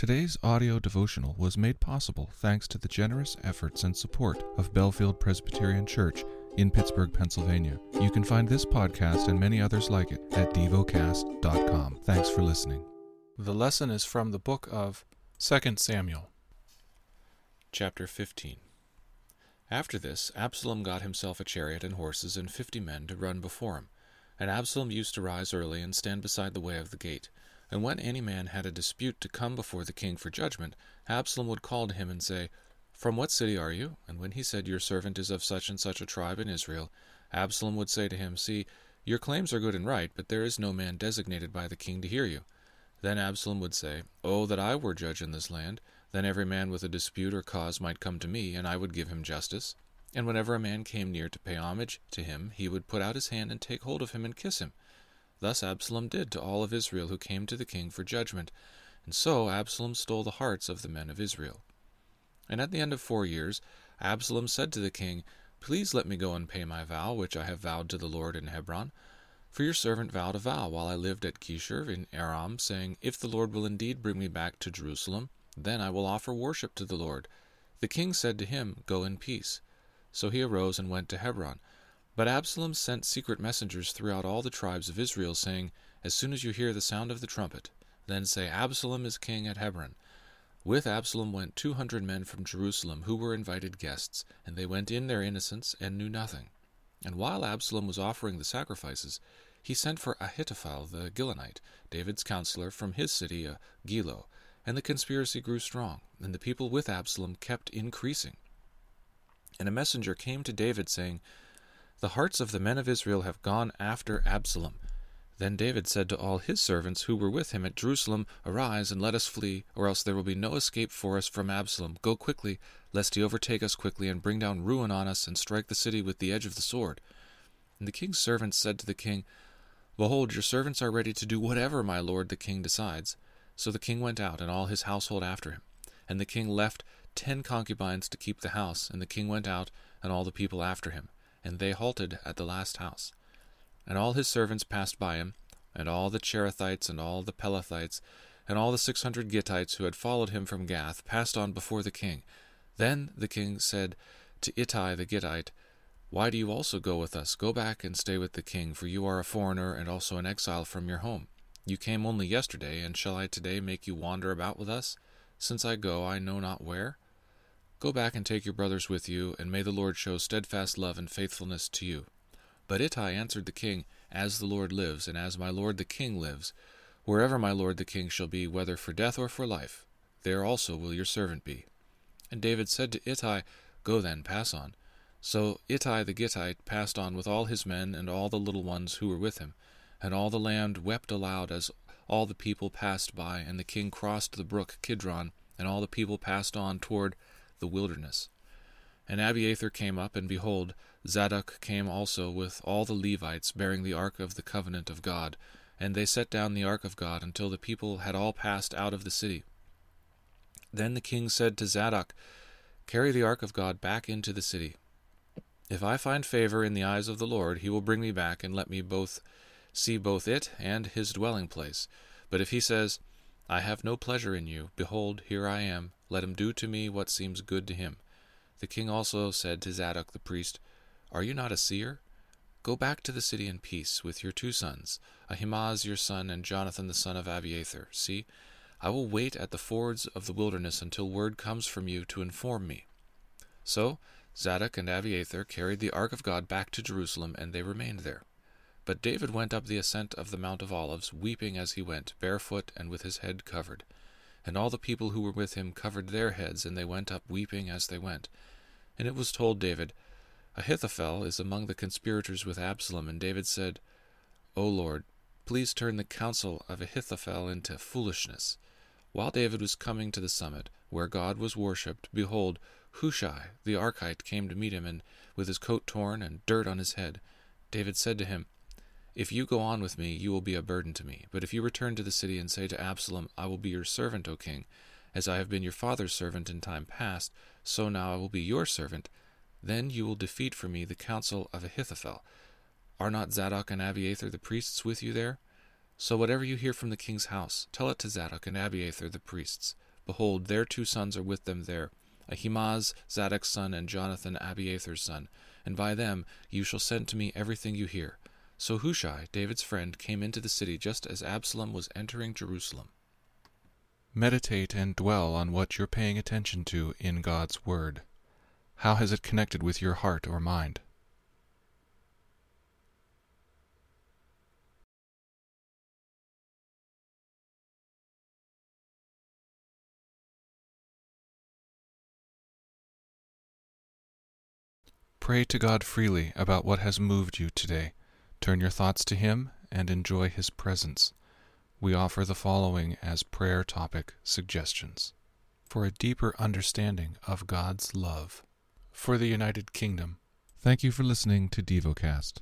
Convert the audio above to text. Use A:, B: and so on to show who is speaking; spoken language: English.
A: Today's audio devotional was made possible thanks to the generous efforts and support of Bellefield Presbyterian Church in Pittsburgh, Pennsylvania. You can find this podcast and many others like it at devocast.com. Thanks for listening.
B: The lesson is from the book of 2 Samuel. Chapter 15 After this, Absalom got himself a chariot and horses and fifty men to run before him. And Absalom used to rise early and stand beside the way of the gate. And when any man had a dispute to come before the king for judgment, Absalom would call to him and say, From what city are you? And when he said, Your servant is of such and such a tribe in Israel, Absalom would say to him, See, your claims are good and right, but there is no man designated by the king to hear you. Then Absalom would say, Oh, that I were judge in this land! Then every man with a dispute or cause might come to me, and I would give him justice. And whenever a man came near to pay homage to him, he would put out his hand and take hold of him and kiss him. Thus Absalom did to all of Israel who came to the king for judgment, and so Absalom stole the hearts of the men of Israel. And at the end of four years, Absalom said to the king, Please let me go and pay my vow, which I have vowed to the Lord in Hebron. For your servant vowed a vow while I lived at Geshur in Aram, saying, If the Lord will indeed bring me back to Jerusalem, then I will offer worship to the Lord. The king said to him, Go in peace. So he arose and went to Hebron. But Absalom sent secret messengers throughout all the tribes of Israel, saying, As soon as you hear the sound of the trumpet, then say, Absalom is king at Hebron. With Absalom went two hundred men from Jerusalem, who were invited guests, and they went in their innocence and knew nothing. And while Absalom was offering the sacrifices, he sent for Ahithophel the Gilonite, David's counselor, from his city of Gilo, and the conspiracy grew strong, and the people with Absalom kept increasing. And a messenger came to David, saying, the hearts of the men of Israel have gone after Absalom. Then David said to all his servants who were with him at Jerusalem, Arise and let us flee, or else there will be no escape for us from Absalom. Go quickly, lest he overtake us quickly, and bring down ruin on us, and strike the city with the edge of the sword. And the king's servants said to the king, Behold, your servants are ready to do whatever my lord the king decides. So the king went out, and all his household after him. And the king left ten concubines to keep the house, and the king went out, and all the people after him and they halted at the last house. And all his servants passed by him, and all the Cherethites, and all the Pelethites, and all the six hundred Gittites who had followed him from Gath, passed on before the king. Then the king said to Ittai the Gittite, Why do you also go with us? Go back and stay with the king, for you are a foreigner and also an exile from your home. You came only yesterday, and shall I today make you wander about with us? Since I go, I know not where. Go back and take your brothers with you, and may the Lord show steadfast love and faithfulness to you. But Ittai answered the king, As the Lord lives, and as my lord the king lives, wherever my lord the king shall be, whether for death or for life, there also will your servant be. And David said to Ittai, Go then, pass on. So Ittai the Gittite passed on with all his men and all the little ones who were with him. And all the land wept aloud as all the people passed by, and the king crossed the brook Kidron, and all the people passed on toward the wilderness. And Abiathar came up, and behold, Zadok came also with all the Levites, bearing the ark of the covenant of God. And they set down the ark of God until the people had all passed out of the city. Then the king said to Zadok, Carry the ark of God back into the city. If I find favor in the eyes of the Lord, he will bring me back, and let me both see both it and his dwelling place. But if he says, I have no pleasure in you, behold, here I am, let him do to me what seems good to him. The king also said to Zadok the priest, Are you not a seer? Go back to the city in peace with your two sons, Ahimaaz your son, and Jonathan the son of Abiathar. See, I will wait at the fords of the wilderness until word comes from you to inform me. So Zadok and Abiathar carried the ark of God back to Jerusalem, and they remained there. But David went up the ascent of the Mount of Olives, weeping as he went, barefoot and with his head covered. And all the people who were with him covered their heads, and they went up weeping as they went. And it was told David, Ahithophel is among the conspirators with Absalom. And David said, O Lord, please turn the counsel of Ahithophel into foolishness. While David was coming to the summit, where God was worshipped, behold, Hushai the Archite came to meet him, and with his coat torn and dirt on his head. David said to him, if you go on with me, you will be a burden to me. But if you return to the city and say to Absalom, I will be your servant, O king, as I have been your father's servant in time past, so now I will be your servant, then you will defeat for me the counsel of Ahithophel. Are not Zadok and Abiathar the priests with you there? So whatever you hear from the king's house, tell it to Zadok and Abiathar the priests. Behold, their two sons are with them there, Ahimaaz, Zadok's son, and Jonathan, Abiathar's son, and by them you shall send to me everything you hear. So Hushai, David's friend, came into the city just as Absalom was entering Jerusalem.
A: Meditate and dwell on what you're paying attention to in God's Word. How has it connected with your heart or mind? Pray to God freely about what has moved you today. Turn your thoughts to Him and enjoy His presence. We offer the following as prayer topic suggestions for a deeper understanding of God's love. For the United Kingdom, thank you for listening to DevoCast.